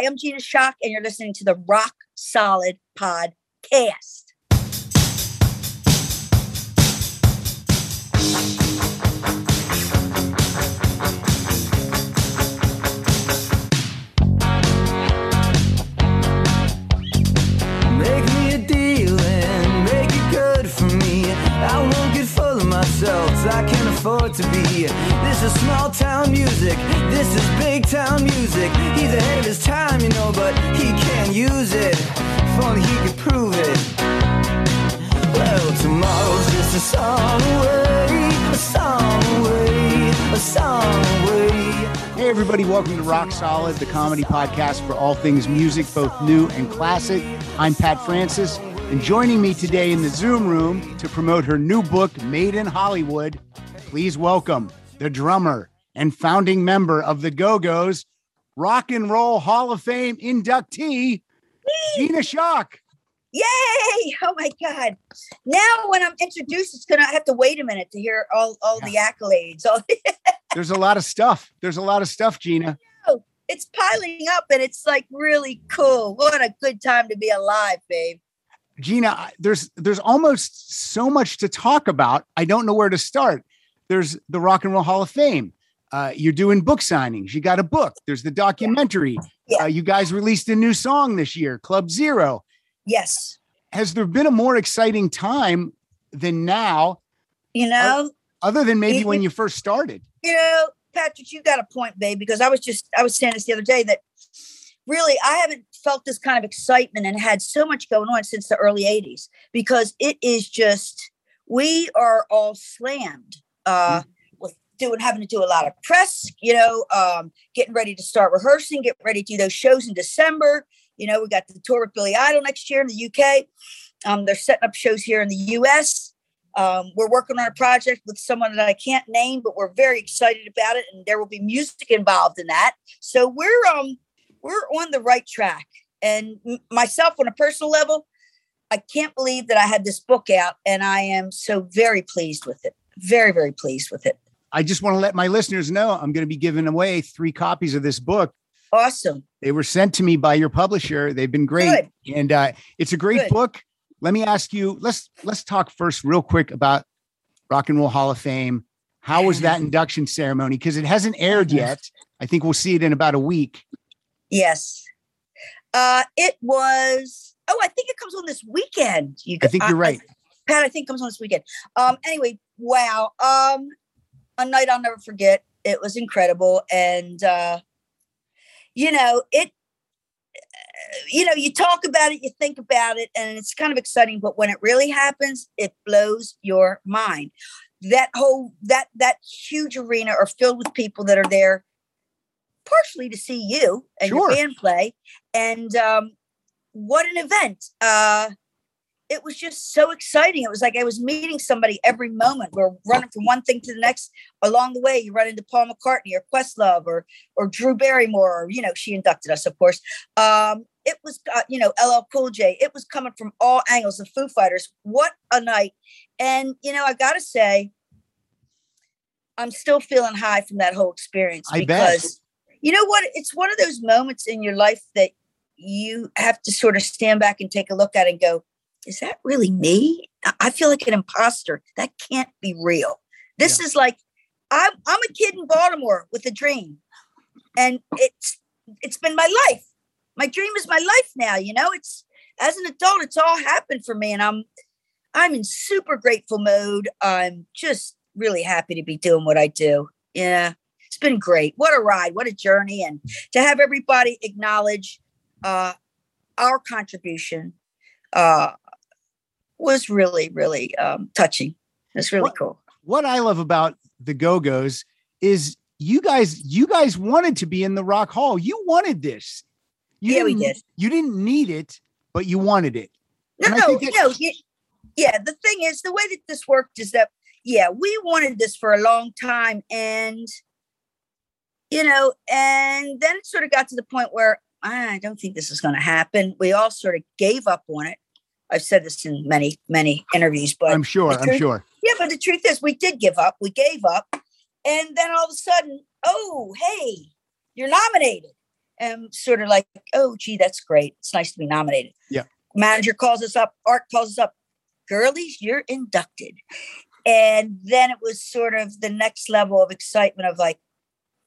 Hi, I'm Gina Schock, and you're listening to the Rock Solid Podcast. 'Cause I can't afford to be. Here. This is small town music, this is big town music. He's ahead of his time, you know, but he can't use it. If only he could prove it. Well, tomorrow's just a song away, a song away, a song away. Hey, everybody, welcome to Rock Solid, the comedy podcast for all things music, both new and classic. I'm Pat Francis, and joining me today in the Zoom room to promote her new book, Made in Hollywood, please welcome the drummer and founding member of the Go Go's, Rock and Roll Hall of Fame inductee, Gina Schock. Yay! Oh my God. Now, when I'm introduced, it's going to have to wait a minute to hear all, all the accolades. All, There's a lot of stuff. There's a lot of stuff, Gina. it's piling up and it's like really cool. What a good time to be alive, babe. Gina, there's there's almost so much to talk about. I don't know where to start. There's the Rock and Roll Hall of Fame. Uh, you're doing book signings. You got a book. There's the documentary. Yeah. Uh, you guys released a new song this year, Club Zero. Yes. Has there been a more exciting time than now, You know, other than maybe It- when you first started? you know, Patrick, you got a point, babe, because I was just, I was saying this the other day that really I haven't felt this kind of excitement and had so much going on since the early 80s because it is just, we are all slammed uh, with doing, having to do a lot of press, you know, um, getting ready to start rehearsing, get ready to do those shows in December. You know, we got the tour with Billy Idol next year in the UK. Um, they're setting up shows here in the US. Um, we're working on a project with someone that I can't name, but we're very excited about it, and there will be music involved in that. So we're um we're on the right track. And myself, on a personal level, I can't believe that I had this book out, and I am so very pleased with it. Very very pleased with it. I just want to let my listeners know I'm going to be giving away three copies of this book. Awesome. They were sent to me by your publisher. They've been great, and uh, it's a great Good. book. Let me ask you. Let's let's talk first, real quick, about Rock and Roll Hall of Fame. How was that induction ceremony? Because it hasn't aired yet. I think we'll see it in about a week. Yes. Uh, it was. Oh, I think it comes on this weekend. You, I think you're right. Pat, I think comes on this weekend. Um, anyway, wow. Um, a night I'll never forget. It was incredible, and uh, you know it. You know, you talk about it, you think about it, and it's kind of exciting. But when it really happens, it blows your mind. That whole that that huge arena are filled with people that are there, partially to see you and Sure. your band play, and um, what an event! Uh, it was just so exciting. It was like I was meeting somebody every moment. We're running from one thing to the next. Along the way, you run into Paul McCartney or Questlove or or Drew Barrymore. Or, you know, she inducted us, of course. Um, it was, uh, you know, LL Cool J. It was coming from all angles. The Foo Fighters. What a night! And you know, I gotta say, I'm still feeling high from that whole experience I bet. because you know what? It's one of those moments in your life that you have to sort of stand back and take a look at and go, is that really me? I- feel like an imposter. That can't be real. This is like I'm I'm a kid in Baltimore with a dream. And it's it's been my life. My dream is my life now, you know? It's as an adult, it's all happened for me and I'm I'm in super grateful mode. I'm just really happy to be doing what I do. Yeah. Been great. What a ride. What a journey and to have everybody acknowledge uh our contribution uh was really really um touching it's really What- cool What I love about the Go Go's is you guys. You guys wanted to be in the Rock Hall. You wanted this. You Yeah, we didn't- You didn't need it, but you wanted it. no no no yeah the thing is the way that this worked is that yeah we wanted this for a long time and you know and then it sort of got to the point where ah, i don't think this is going to happen we all sort of gave up on it i've said this in many many interviews but I'm sure. the I'm sure. Yeah, but the truth is, we did give up. We gave up, and then all of a sudden, oh, hey, you're nominated, And sort of like, oh, gee, that's great. It's nice to be nominated. Yeah. Manager calls us up, Art calls us up, girlies, you're inducted. And then it was sort of the next level of excitement of like,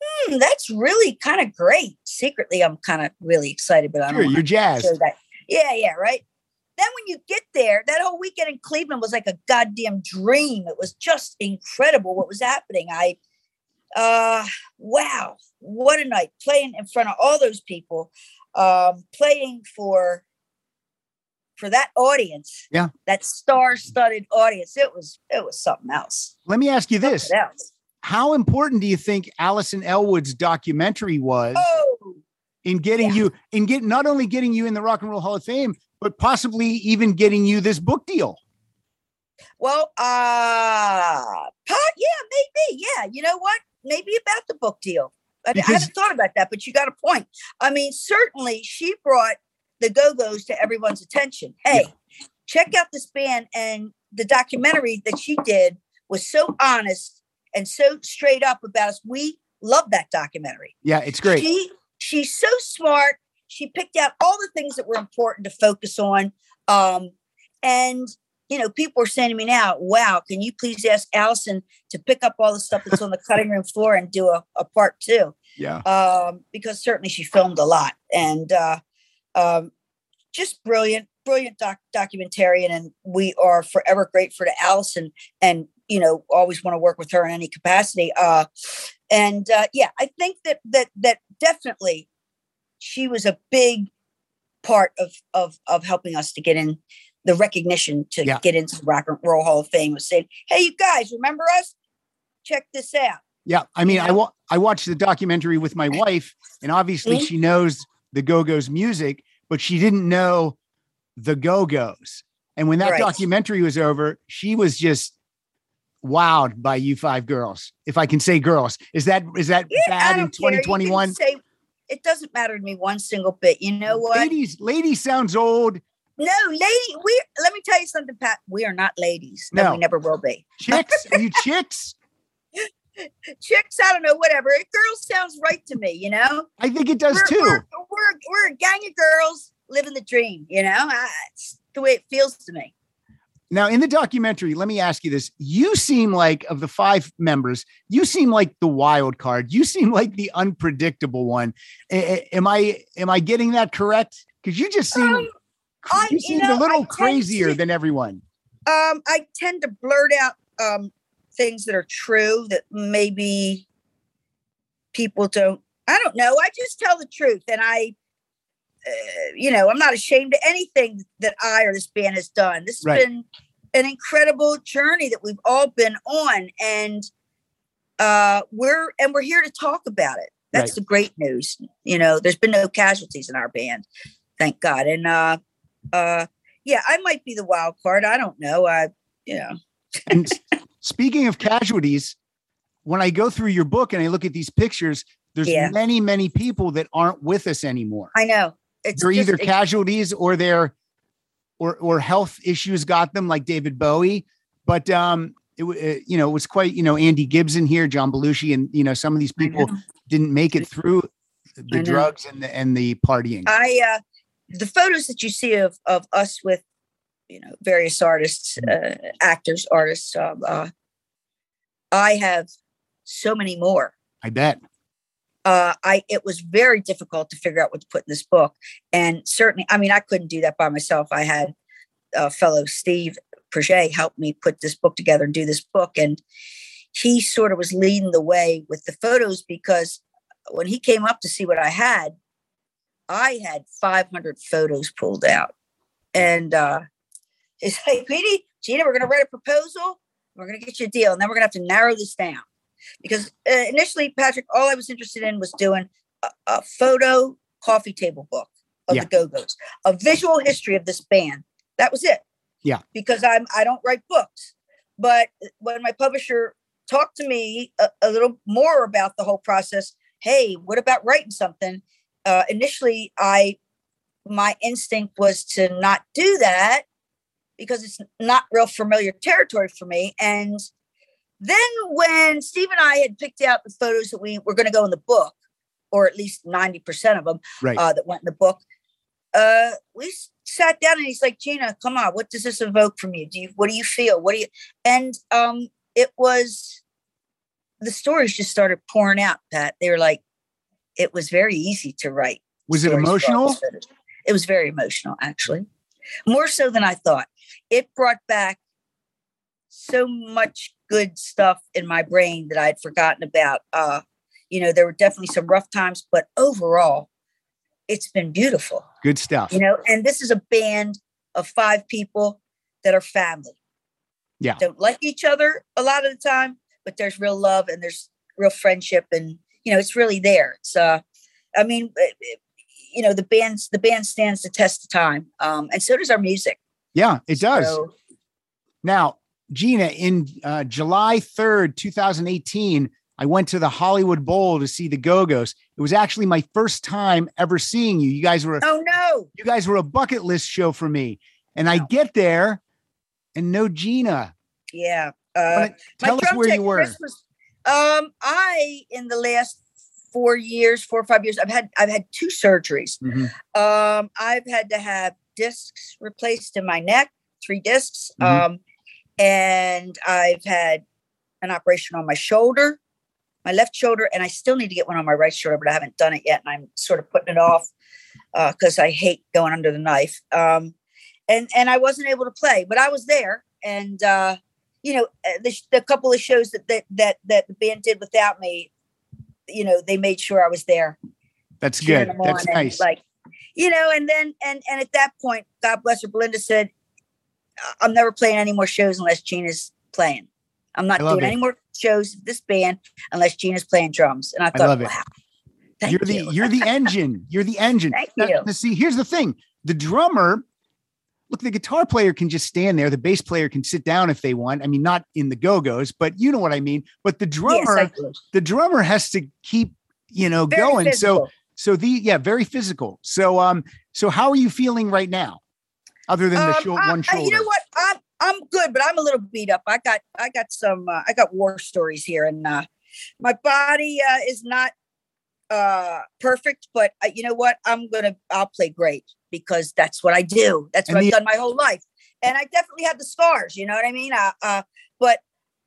hmm, that's really kind of great. Secretly, I'm kind of really excited, but I don't Sure, you're jazzed. Yeah, yeah, right. Then when you get there, that whole weekend in Cleveland was like a goddamn dream. It was just incredible what was happening. I uh wow, what a night playing in front of all those people, um, playing for for that audience. Yeah. That star-studded audience. It was it was something else. Let me ask you this. Else. How important do you think Alison Ellwood's documentary was Oh, in getting yeah. you in get not only getting you in the Rock and Roll Hall of Fame, but possibly even getting you this book deal? Well, uh, pot, yeah, maybe. Yeah. You know what? Maybe about the book deal. I, I haven't thought about that, but you got a point. I mean, certainly she brought the Go Go's to everyone's attention. Hey, check out this band. And the documentary that she did was so honest and so straight up about us. We love that documentary. Yeah, it's great. She she's so smart. She picked out all the things that were important to focus on. Um, and you know, people are saying to me now, "Wow, can you please ask Alison to pick up all the stuff that's on the cutting room floor and do a, a part two? Yeah. Um, because certainly she filmed a lot and uh, um, just brilliant, brilliant doc- documentarian, and we are forever grateful to Alison, and you know, always want to work with her in any capacity. Uh, and uh, yeah, I think that that that definitely she was a big part of of of helping us to get in the recognition to Yeah. get into the Rock and Roll Hall of Fame. Was saying, "Hey, you guys, remember us? Check this out." Yeah, I mean, I Yeah. wa- I watched the documentary with my wife, and obviously Mhm. she knows the Go Go's music, but she didn't know the Go Go's. And when that Right. documentary was over, she was just wowed by you five girls. If I can say girls, is that is that Yeah, bad in don't care. You can 2021? Say it doesn't matter to me one single bit. You know what? Ladies, lady sounds old. No, lady. We let me tell you something, Pat. We are not ladies. No. we never will be. Chicks, are you chicks? Chicks, I don't know, whatever. Girls sounds right to me. You know, I think it does we're, too. We're, we're we're a gang of girls living the dream. You know, I, it's the way it feels to me. Now, in the documentary, let me ask you this. You seem like, of the five members, you seem like the wild card. You seem like the unpredictable one. A- am I am I getting that correct? Because you just seem Um, I- you you seem know, a little crazier to- than everyone. Um, I tend to blurt out um things that are true that maybe people don't. I don't know. I just tell the truth, and I. Uh, you know, I'm not ashamed of anything that I or this band has done. This has Right. been an incredible journey that we've all been on, and uh, we're and we're here to talk about it. That's Right. the great news. You know, there's been no casualties in our band, thank God. And uh, uh, yeah, I might be the wild card. I don't know. I, you know, And speaking of casualties, when I go through your book and I look at these pictures, there's Yeah. many, many people that aren't with us anymore. I know it's they're just- either it- casualties or they're or or health issues got them like David Bowie. But um it, uh, you know it was quite you know Andy Gibson here John Belushi and you know some of these people didn't make it through the drugs and the and the partying. I uh, the photos that you see of of us with you know various artists, uh, actors, artists. Um, uh, I have so many more. I bet Uh, I it was very difficult to figure out what to put in this book, and certainly, I mean, I couldn't do that by myself. I had uh, fellow Steve Proget help me put this book together and do this book, and he sort of was leading the way with the photos because when he came up to see what I had, I had 500 photos pulled out, and uh, he's like, "Petey, Gina, we're going to write a proposal. We're going to get you a deal, and then we're going to have to narrow this down." Because uh, initially, Patrick, all I was interested in was doing a, a photo coffee table book of Yeah. the Go Go's, a visual history of this band. That was it. Yeah. Because I'm I don't write books, but when my publisher talked to me a, a little more about the whole process, hey, what about writing something? Uh, initially, I my instinct was to not do that because it's not real familiar territory for me. And then when Steve and I had picked out the photos that we were going to go in the book, or at least 90% of them Right. uh, that went in the book. Uh, we sat down and he's like, Gina, come on, what does this evoke from you? Do you, what do you feel? What do you, and um, it was, the stories just started pouring out, Pat. They were like, it was very easy to write. Was it emotional? It was very emotional, actually, more so than I thought. It brought back so much good stuff in my brain that I'd forgotten about. Uh, you know, there were definitely some rough times, but overall, it's been beautiful. Good stuff. You know, and this is a band of five people that are family. Yeah. Don't like each other a lot of the time, but there's real love and there's real friendship and you know, it's really there. It's uh I mean, eh, eh, you know, the band's the band stands the test of time. Um and so does our music. Yeah, it does. So, Now, Gina, in uh, July 3rd, 2018, I went to the Hollywood Bowl to see the Go Go's. It was actually my first time ever seeing you. You guys were oh no. you guys were a bucket list show for me. And I get there and no Gina. Yeah. Uh Tell us where you were. Um, I in the last four years, four or five years, I've had I've had two surgeries. Mhm. Um, I've had to have discs replaced in my neck, three discs. Mhm. Um, and I've had an operation on my shoulder, my left shoulder, and I still need to get one on my right shoulder, but I haven't done it yet, and I'm sort of putting it off because I hate going under the knife. Um, and and I wasn't able to play, but I was there, and uh, you know, uh, the, the couple of shows that that that that the band did without me, you know, they made sure I was there That's good. That's nice. Like, you know, and then and and at that point, God bless her, Belinda said, "I- "I'm never playing any more shows unless Gina's playing. I'm not doing it. any more shows with this band unless Gina's playing drums." And I thought, it. "Wow, you're the you." you're the engine. You're the engine. Thank Now- you. see, here's the thing: the drummer. Look, the guitar player can just stand there. The bass player can sit down if they want. I mean, not in the go-go's, but you know what I mean. But the drummer, I do. the drummer has to keep, you know, Very going. So, so the yeah, very physical. So, um, so how are you feeling right now, other than the Um, short I- one I- shoulder? you know what? I'm I'm good, but I'm a little beat up. I got I got some uh, I got war stories here, and uh, my body uh, is not uh, perfect. But uh, you know what? I'm gonna I'll play great because that's what I do. That's what And I've the- done my whole life, and I definitely have the scars. You know what I mean? Uh, uh, but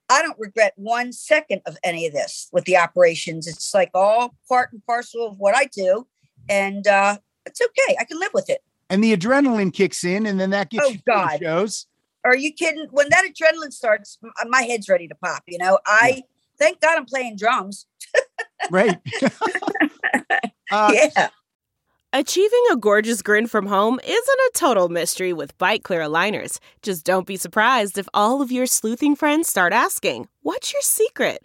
I don't regret one second of any of this with the operations. It's like all part and parcel of what I do, and uh, it's okay. I can live with it. And the adrenaline kicks in, and then that gets Oh, you through the God. shows. Are you kidding? When that adrenaline starts, my head's ready to pop. You know, I thank God I'm playing drums. Right. uh, yeah. Achieving a gorgeous grin from home isn't a total mystery with Byte Clear aligners. Just don't be surprised if all of your sleuthing friends start asking, What's your secret?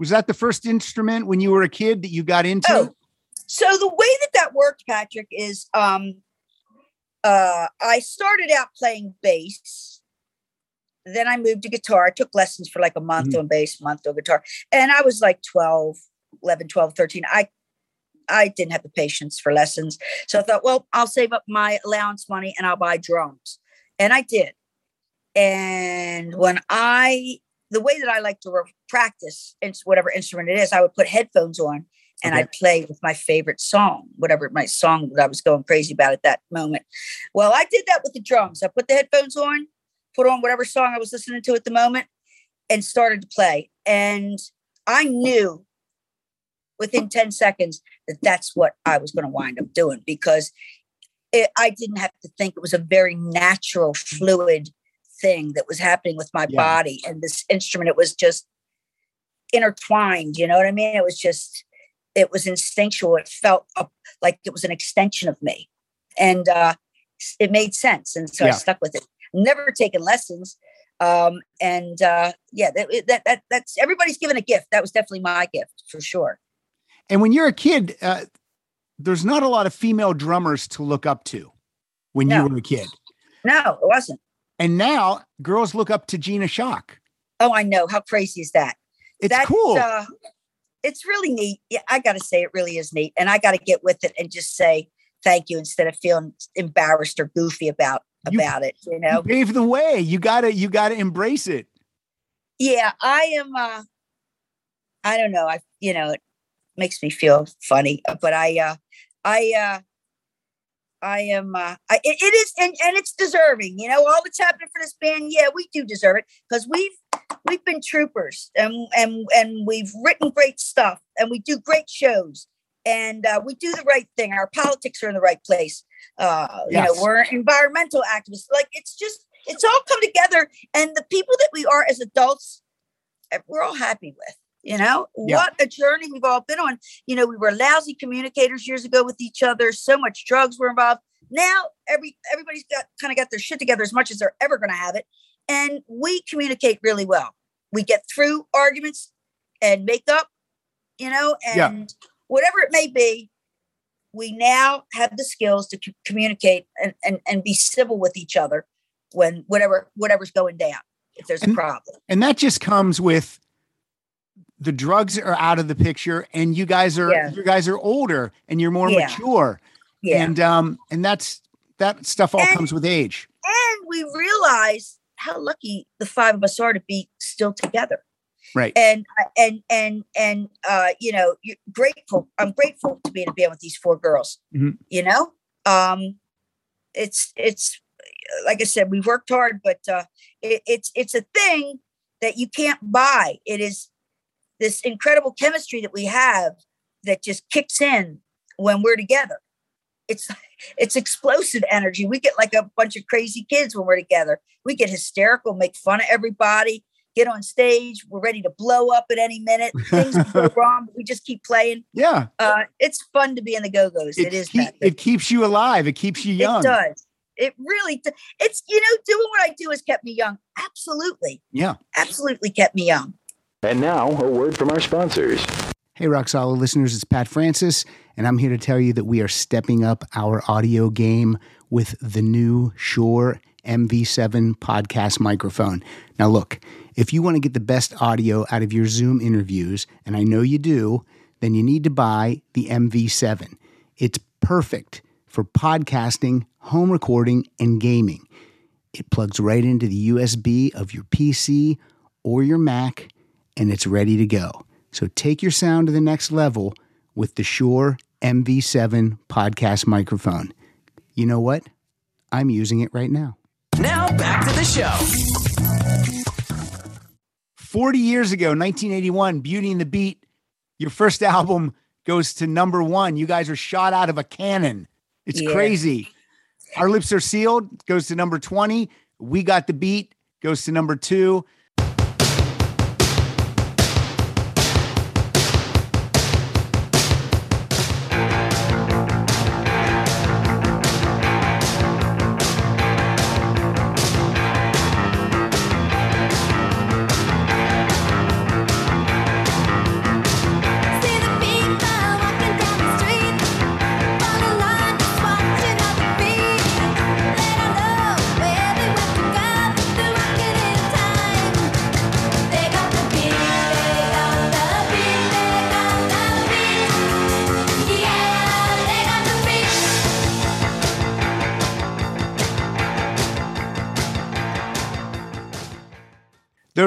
was that the first instrument when you were a kid that you got into? Oh, so the way that that worked, Patrick, is um, uh, I started out playing bass. Then I moved to guitar. I took lessons for like a month Mhm. on bass, month on guitar. And I was like 12, 11, 12, 13. I I didn't have the patience for lessons. So I thought, well, I'll save up my allowance money and I'll buy drums. And I did. And when I, the way that I like to re- practice, whatever instrument it is, I would put headphones on and Okay. I'd play with my favorite song, whatever my song that I was going crazy about at that moment. Well, I did that with the drums. I put the headphones on, put on whatever song I was listening to at the moment, and started to play. And I knew within 10 seconds that that's what I was going to wind up doing because it, I didn't have to think. It was a very natural, fluid thing that was happening with my Yeah. body. And this instrument, it was just intertwined. You know what I mean? It was just, it was instinctual. It felt like it was an extension of me. And uh, it made sense. And so I stuck with it. Never taken lessons. Um, and uh, yeah, that, that, that, that's everybody's given a gift. That was definitely my gift for sure. And when you're a kid, uh, there's not a lot of female drummers to look up to when No. you were a kid. No, it wasn't. And now girls look up to Gina Schock. Oh, I know. How crazy is that? It's That's, cool. Uh, it's really neat. Yeah, I got to say, it really is neat. And I got to get with it and just say thank you instead of feeling embarrassed or goofy about You- about it. You you know? pave the way. You gotta, you gotta embrace it. Yeah, I am. uh I don't know. I you know it makes me feel funny, but I uh I uh I am. Uh, I, it, it is, and, and it's deserving. You know, all that's happening for this band. Yeah, we do deserve it because we've we've been troopers, and and and we've written great stuff, and we do great shows, and uh, we do the right thing. Our politics are in the right place. Uh, You know, we're environmental activists. Like it's just it's all come together, and the people that we are as adults, eh, we're all happy with. You know, Yeah. what a journey we've all been on you know we were lousy communicators years ago with each other so much drugs were involved now every everybody's got kind of got their shit together as much as they're ever going to have it and we communicate really well we get through arguments and make up you know and Yeah. whatever it may be we now have the skills to c- communicate and, and and be civil with each other when whatever whatever's going down if there's a problem And that just comes with the drugs are out of the picture and you guys are Yeah. you guys are older and you're more Yeah. mature. yeah And um and that's that stuff all And- comes with age. and we realize how lucky the five of us are to be still together Right. and and and and uh you know you're grateful i'm grateful to be in a band with these four girls Mhm. you know um it's it's like i said we've worked hard but uh it, it's it's a thing that you can't buy it is this incredible chemistry that we have that just kicks in when we're together. It's it's explosive energy. We get like a bunch of crazy kids when we're together. We get hysterical make fun of everybody get on stage. We're ready to blow up at any minute. Things go wrong but we just keep playing. Yeah. uh it's fun to be in the go-go's. It is keep- it keeps you alive. It keeps you young. it does. It really it's you know doing what i do has kept me young. Absolutely. Yeah. absolutely kept me young And now, a word from our sponsors. Hey, Rock Solid listeners, it's Pat Francis, and I'm here to tell you that we are stepping up our audio game with the new Shure MV7 podcast microphone. Now, look, if you want to get the best audio out of your Zoom interviews, and I know you do, then you need to buy the MV7. It's perfect for podcasting, home recording, and gaming. It plugs right into the USB of your PC or your Mac, and it's ready to go. So take your sound to the next level with the Shure MV7 podcast microphone. You know what? I'm using it right now. Now back to the show. 40 years ago, 1981, Beauty and the Beat, your first album goes to number one. You guys are shot out of a cannon. It's Yeah. crazy. Our Lips Are Sealed goes to number 20. We Got the Beat goes to number two.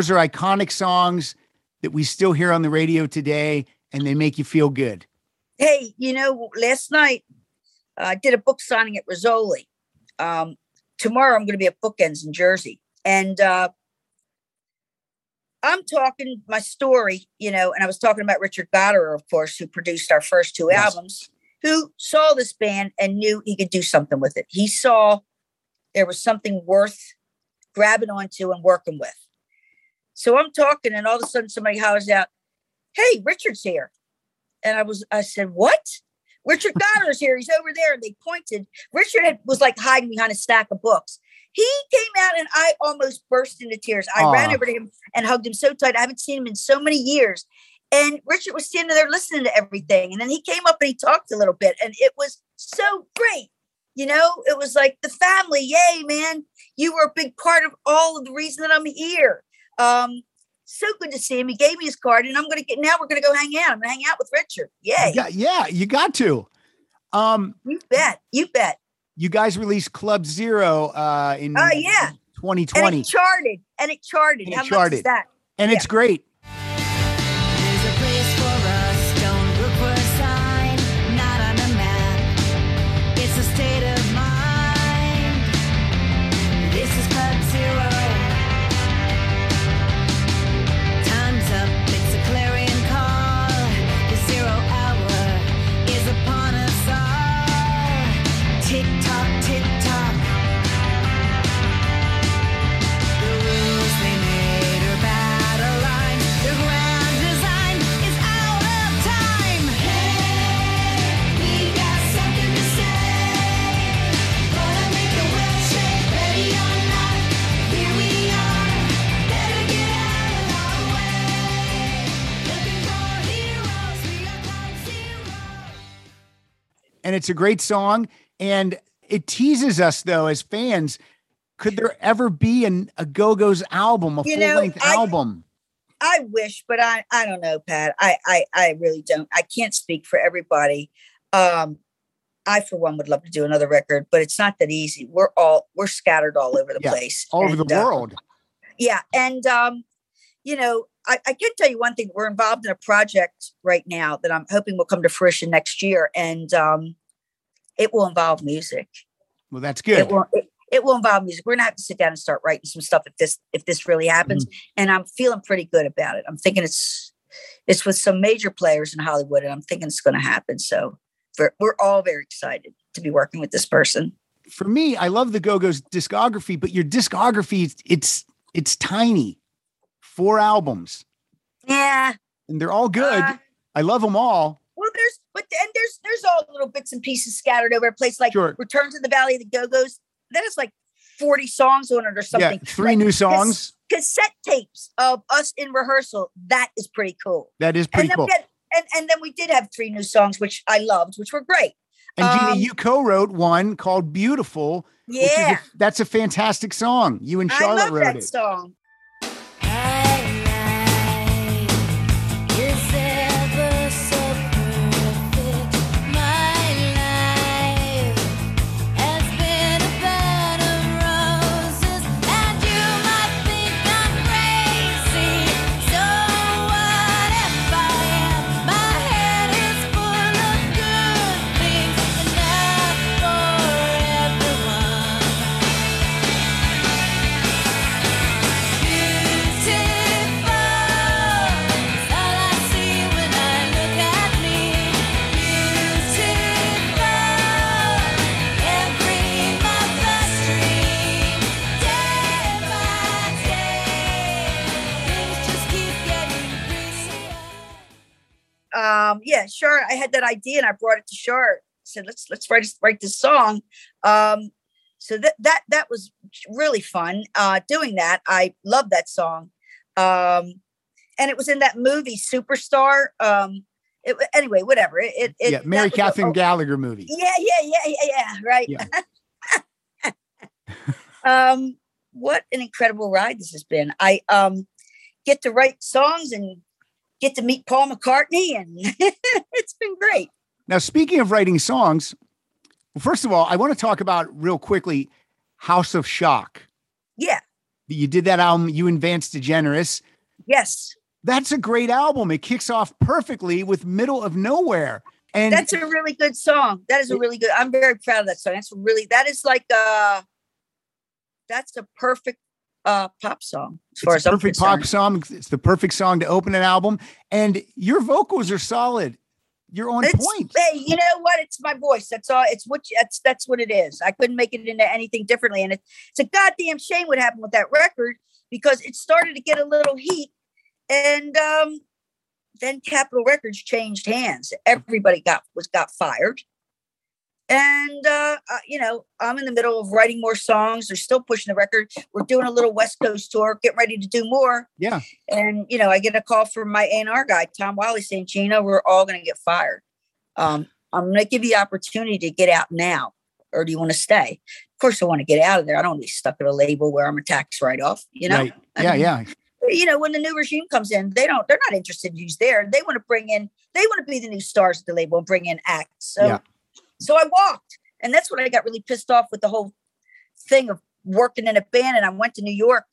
Those are iconic songs that we still hear on the radio today, and they make you feel good. hey, you know, last night uh, I did a book signing at Rizzoli. Um, tomorrow I'm going to be at Bookends in Jersey. And uh, I'm talking my story, you know, and I was talking about Richard Gottehrer, of course, who produced our first two Yes. albums, who saw this band and knew he could do something with it. He saw there was something worth grabbing onto and working with. So I'm talking, and all of a sudden somebody hollers out, Hey, Richard's here and I was I said, "What? Richard Gottehrer's here. He's over there." And they pointed. Richard had, was like hiding behind a stack of books. He came out, and I almost burst into tears. I ran over to him and hugged him so tight. I haven't seen him in so many years, And Richard was standing there listening to everything. And then he came up and he talked a little bit, and it was so great. You know, it was like the family, yay, man. You were a big part of all of the reason that I'm here. Um, so good to see him. He gave me his card, and I'm gonna get now we're gonna go hang out. I'm gonna hang out with Richard. Yay. Yeah, yeah, you got to. Um, You bet. You bet. you guys released Club Zero uh in Oh, yeah. And 2020. it charted. And it charted. And it How much charted. that? and it's great. Tick tock, tick tock. The rules they made are battle lines. Their grand design is out of time. Hey, we got something to say. Gonna make the world shake, ready or not. Here we are. Better get out of our way. Looking for heroes, we are Club Zero. and it's a great song and it teases us though as fans could there ever be an, a go-go's album a You full-length I- album I wish, but I I don't know, Pat. I I I really don't. I can't speak for everybody. Um I for one would love to do another record, but it's not that easy. We're all we're scattered all over the Yeah, place. all over the And, uh, world yeah and um you know I, I can tell you one thing we're involved in a project right now that i'm hoping will come to fruition next year and um it will involve music. Well that's it good will it, it will involve music. We're gonna have to sit down and start writing some stuff if this if this really happens. Mm-hmm. and i'm feeling pretty good about it. I'm thinking it's it's with some major players in hollywood and i'm thinking it's gonna happen. So we're, we're all very excited to be working with this person. For me i love the go-go's discography but your discography it's it's, tiny. Four albums. Yeah. And they're all good. Uh, i love them all. Well, there's but and there's there's all little bits and pieces scattered over a place like Sure. Return to the Valley of the Go-Go's. That is like 40 songs on it or something. yeah three Like, new songs cassette tapes of us in rehearsal. That is pretty cool. that is pretty and cool had, and, and then we did have three new songs, which I loved, which were great. and gina um, you co-wrote one called beautiful which is a- Yeah. that's a fantastic song you and I charlotte love wrote that it song. Yeah sure i had that idea and i brought it to Shar. said let's let's write this- write this song. Um so that that that was really fun uh doing that. I love that song. Um and it was in that movie superstar. Um it, anyway whatever. It, it, it yeah mary a- katherine oh, gallagher movie. Yeah yeah yeah yeah yeah right. Yeah. um what an incredible ride this has been. I um get to write songs and get to meet paul mccartney and it's been great Now, speaking of writing songs, well, first of all, I want to talk about real quickly House of Schock. yeah You did that album, You and Vance DeGeneres. yes That's a great album. It kicks off perfectly with Middle of Nowhere. And that's a really good song that is a really good i'm very proud of that song that's really that is like uh that's a perfect uh pop song as far it's as a i'm perfect pop song. It's the perfect song to open an album. And your vocals are solid. You're on It's, point. Hey, you know what? It's my voice. That's all. It's what. you- That's that's what it is. I couldn't make it into anything differently, and it, it's a goddamn shame what happened with that record because it started to get a little heat, and um, then Capitol Records changed hands. Everybody got was got fired, And uh, uh, you know, I'm in the middle of writing more songs. They're still pushing the record. We're doing a little West Coast tour, getting ready to do more. Yeah. And you know, I get a call from my A&R guy, Tom Wiley, saying, "Gina, we're all going to get fired. Um, I'm going to give you the opportunity to get out now, or do you want to stay?" Of course, I want to get out of there. I don't want to be stuck at a label where I'm a tax write-off. You know, Right. I Yeah, mean, yeah. you know, when the new regime comes in, they don't, they're not interested in who's there. They want to bring in, they want to be the new stars at the label and bring in acts. So, Yeah. So I walked. And that's what I got really pissed off with the whole thing of working in a band. And I went to New York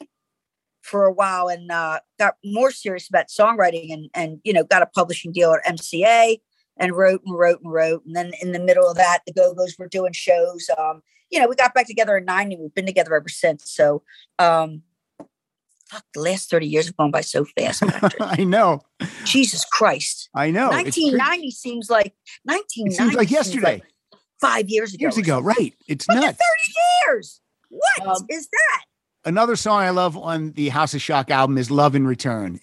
for a while and uh, got more serious about songwriting and, and, you know, got a publishing deal at MCA and wrote and wrote and wrote. And then in the middle of that, the Go-Go's were doing shows. Um, you know, we got back together in 90. We've been together ever since. So, um, fuck, the last 30 years have gone by so fast. I know. Jesus Christ. I know. 1990 seems like 1990 It seems like yesterday, five years ago. years ago. Right. It's Look nuts. 30 years. What is Um, that? Another song I love on the House of Schock album is Love in Return.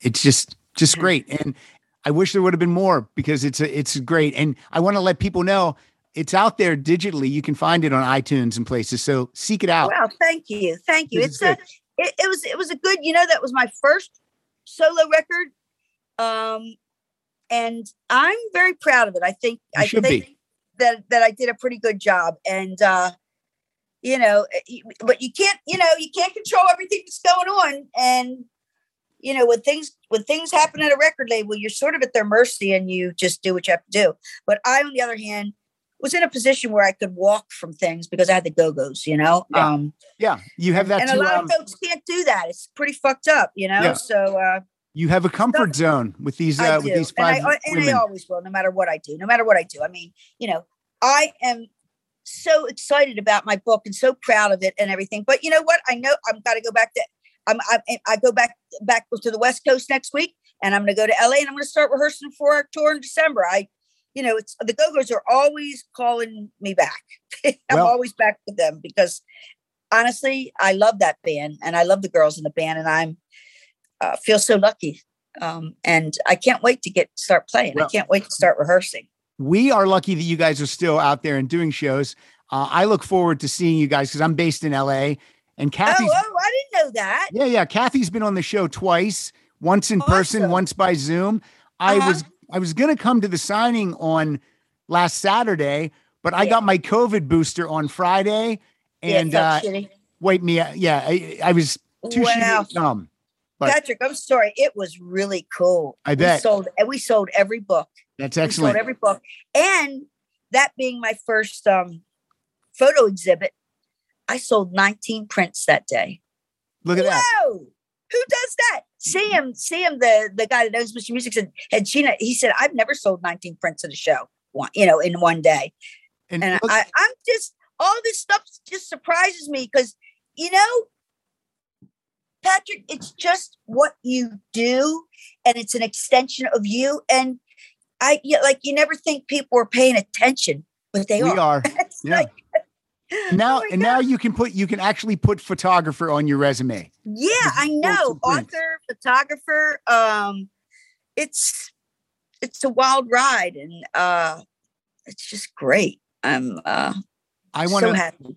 It's just just great. And I wish there would have been more because it's a, it's great. And I want to let people know it's out there digitally. You can find it on iTunes and places. So seek it out. Well, thank you. Thank you. This It's a, it, it was, it was a good, you know, that was my first solo record. Um, and I'm very proud of it. I think You I should think be. that, that I did a pretty good job. And, uh, you know, eh, but you can't, you know, you can't control everything that's going on. And, you know, when things, when things happen at a record label, you're sort of at their mercy and you just do what you have to do. But I, on the other hand, was in a position where I could walk from things because I had the go-go's, you know? Yeah. Um, Yeah. You have that and a too. lot um, of folks can't do that. It's pretty fucked up, you know. Yeah. So uh, you have a comfort zone with these uh, with these and five I, and I always will, no matter what I do. No matter what I do. I mean, you know, I am so excited about my book and so proud of it and everything. But you know what? I know i've got to go back to. I'm, I, I go back back to the West Coast next week, and I'm going to go to LA, and I'm going to start rehearsing for our tour in December. I, you know, it's the Go Go's are always calling me back. I'm Well- always back with them because honestly, I love that band and I love the girls in the band, and I'm uh, feel so lucky. Um, and I can't wait to get start playing. Well- I can't wait to start rehearsing. we are lucky that you guys are still out there and doing shows. Uh, I look forward to seeing you guys because I'm based in LA and Kathy's. oh, oh, I didn't know that. Yeah, yeah. Kathy's been on the show twice, once in person, once by Zoom. I Uh-huh. was I was gonna come to the signing on last Saturday, but I got my COVID booster on Friday, and yeah, uh, it felt shitty. wait me, yeah, I, I was too Wow. dumb. But- Patrick, I'm sorry. It was really cool. I bet. we sold and we sold every book. That's sold excellent. every book, and that being my first um, photo exhibit, I sold 19 prints that day. Look at that. Who does that? Sam, Sam, the the guy that knows Mr. Music said, and Gina, he said, I've never sold 19 prints at a show, one, you know, in one day. And, And I, I'm just all this stuff just surprises me because you know, Patrick, it's just what you do, and it's an extension of you. And I yeah, like you never think people are paying attention, but they we are. are. Yeah. like, Now oh and now you can put you can actually put photographer on your resume. Yeah, I know. Author, photographer. Um, it's it's a wild ride, and uh, it's just great. I'm uh, I want so to happy.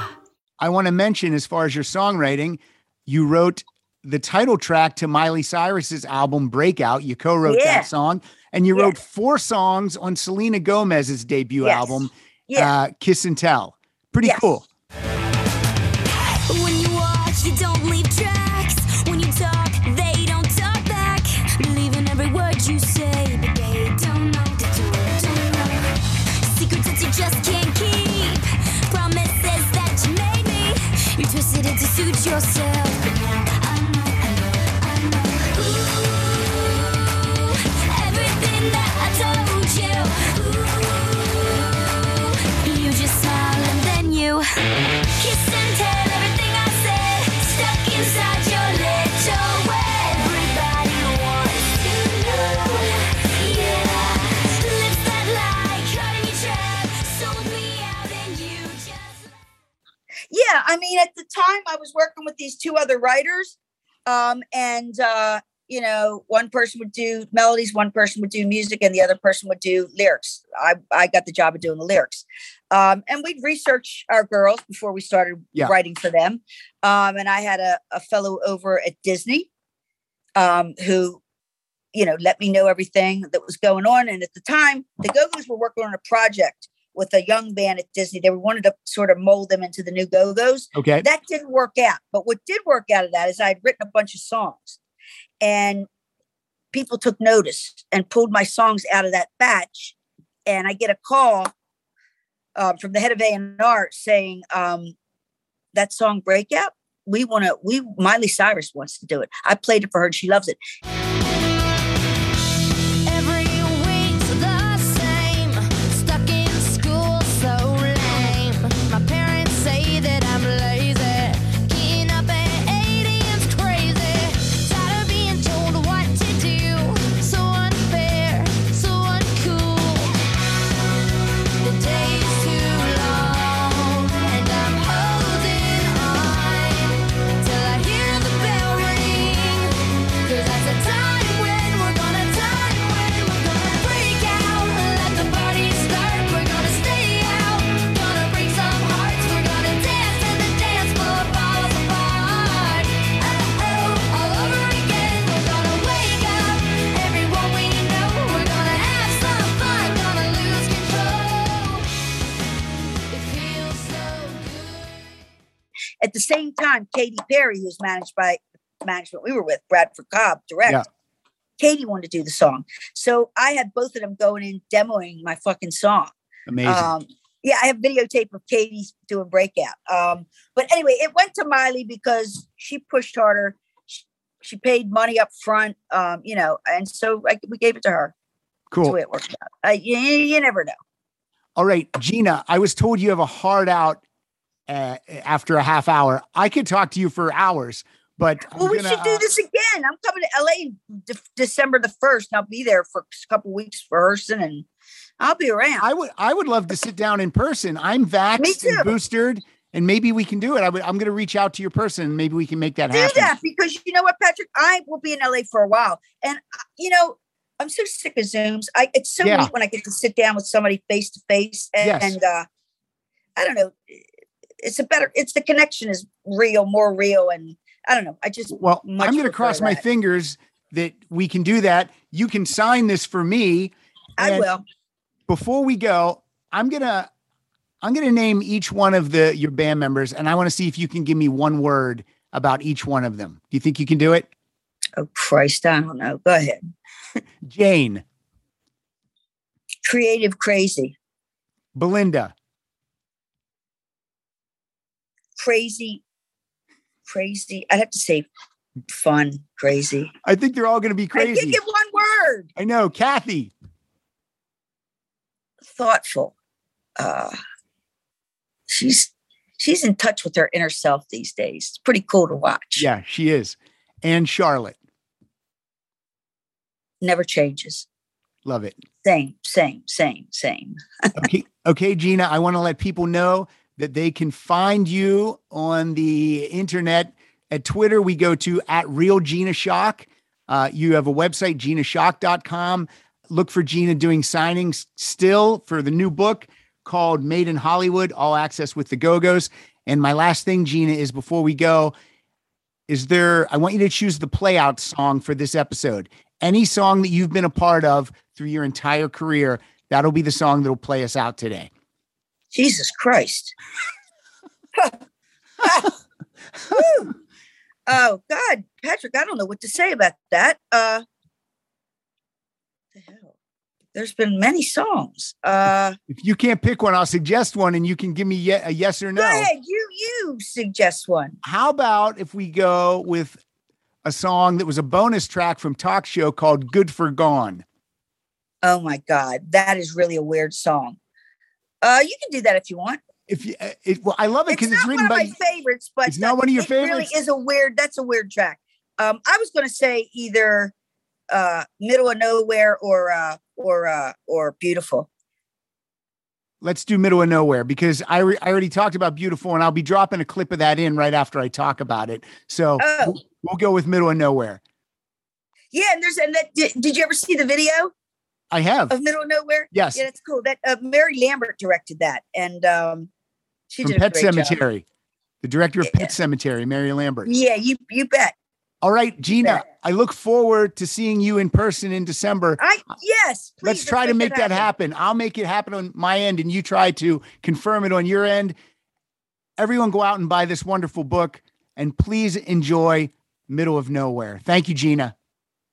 I want to mention, as far as your songwriting, you wrote the title track to Miley Cyrus's album Breakout. You co-wrote Yeah. that song, and you Yeah. wrote four songs on Selena Gomez's debut Yes. album, uh, Kiss and Tell. Pretty Yes. cool. Twisted it to suit yourself. Time i was working with these two other writers um and uh you know one person would do melodies one person would do music and the other person would do lyrics. I i got the job of doing the lyrics. Um and we'd research our girls before we started Yeah. writing for them. Um and i had a, a fellow over at disney um who you know let me know everything that was going on. And at the time the go-go's were working on a project with a young band at Disney. They wanted to sort of mold them into the new Go Go's. Okay. That didn't work out. But what did work out of that is I had written a bunch of songs and people took notice and pulled my songs out of that batch. And I get a call um, from the head of A&R saying, um, that song Breakout, we want to, we, Miley Cyrus wants to do it. I played it for her and she loves it. Time, Katy Perry, who's managed by management we were with, Bradford Cobb, direct. Yeah. Katy wanted to do the song. So I had both of them going in demoing my fucking song. Amazing. Um, yeah, I have videotape of Katy doing breakout. Um, but anyway, it went to Miley because she pushed harder. She, she paid money up front, um, you know, and so I, we gave it to her. Cool. way it worked out. Uh, you, you never know. All right, Gina, I was told you have a hard out uh, after a half hour. I could talk to you for hours, but Well, we gonna, should do uh, this again. I'm coming to LA de- December the first, I'll be there for a couple weeks rehearsing, and I'll be around. I would I would love to sit down in person. I'm vaxxed and boosted, and maybe we can do it. I would, I'm going to reach out to your person. and Maybe we can make that do happen. that because you know what, Patrick, I will be in LA for a while, and uh, you know. I'm so sick of Zooms. I it's so Yeah. neat when I get to sit down with somebody face to face, and Yes. and, uh, I don't know. It's a better. It's the connection is real, more real, and I don't know. I just Well, much I'm going to cross my fingers that we can do that. You can sign this for me. I will. Before we go, I'm gonna I'm gonna name each one of the your band members, and I want to see if you can give me one word about each one of them. Do you think you can do it? Oh Christ, I don't know. Go ahead. Jane, Creative, crazy, Belinda, crazy, crazy. I'd have to say fun, crazy. I think they're all going to be I crazy. can't get one word. I know, Kathy. Thoughtful. Uh, she's she's in touch with her inner self these days. It's pretty cool to watch. Yeah, she is. And Charlotte. Never changes. Love it. Same, same, same, same. Okay, okay, Gina. I want to let people know that they can find you on the internet. At Twitter, we go to at real Gina Schock. Uh, you have a website, ginaschock.com. Look for Gina doing signings still for the new book called Made in Hollywood, All Access with the Go Go's. And my last thing, Gina, is before we go, is there, I want you to choose the play out song for this episode. Any song that you've been a part of through your entire career, that'll be the song that'll play us out today. Jesus Christ. Oh God, Patrick, I don't know what to say about that. Uh the hell. There's been many songs. Uh If you can't pick one, I'll suggest one and you can give me a yes or no. ahead, you you suggest one. How about if we go with a song that was a bonus track from Talk Show called Good for Gone? Oh my God, that is really a weird song. Uh you can do that if you want. If you, uh, it, well, I love it It's because not it's written one of by. my favorites, but It's not one of your it really is a weird. That's a weird track. Um, I was going to say either uh, "Middle of Nowhere" or uh, or uh, or "Beautiful." Let's do Middle of Nowhere because I, re- I already talked about Beautiful and I'll be dropping a clip of that in right after I talk about it. So Oh. we'll, we'll go with Middle of Nowhere. Yeah, and there's and that. Did, did you ever see the video I have. of "Middle of Nowhere"? Yes. Yeah, that's cool. That uh, Mary Lambert directed that, and um, she from did a Pet great job. Sematary, the director of Yeah. Pet Sematary, Mary Lambert. Yeah, you you bet. All right, Gina. I look forward to seeing you in person in December. I yes. Let's try to make that happen. I'll make it happen on my end, and you try to confirm it on your end. Everyone, go out and buy this wonderful book, and please enjoy Middle of Nowhere. Thank you, Gina.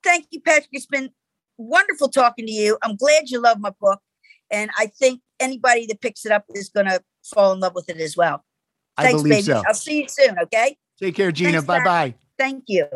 Thank you, Patrick. It's been wonderful talking to you. I'm glad you love my book, and I think anybody that picks it up is going to fall in love with it as well. I Thanks, believe baby. so. I'll see you soon. Okay. Take care, Gina. Thanks, Bye bye. Thank you.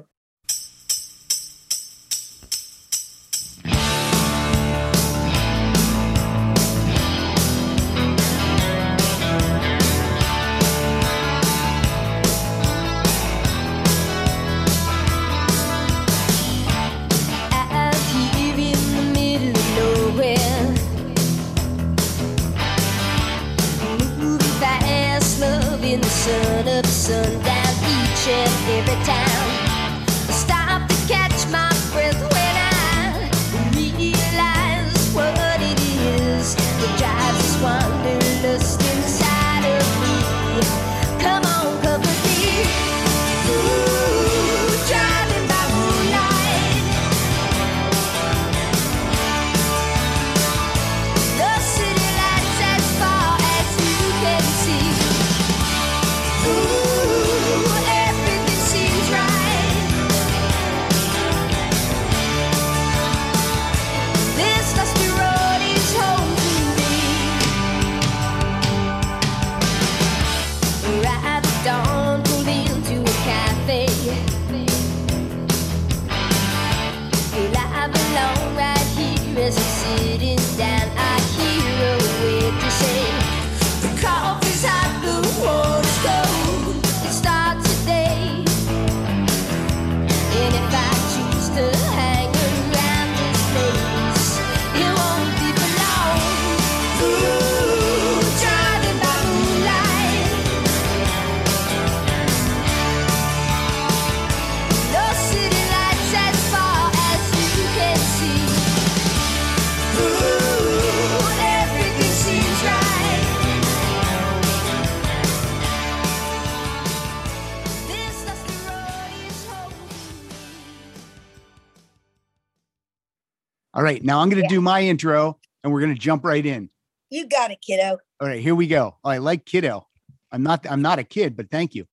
Right, now I'm going to Yeah. do my intro, and we're going to jump right in. You got it, kiddo. All right, here we go. All right, like kiddo. I'm not. I'm not a kid, but thank you.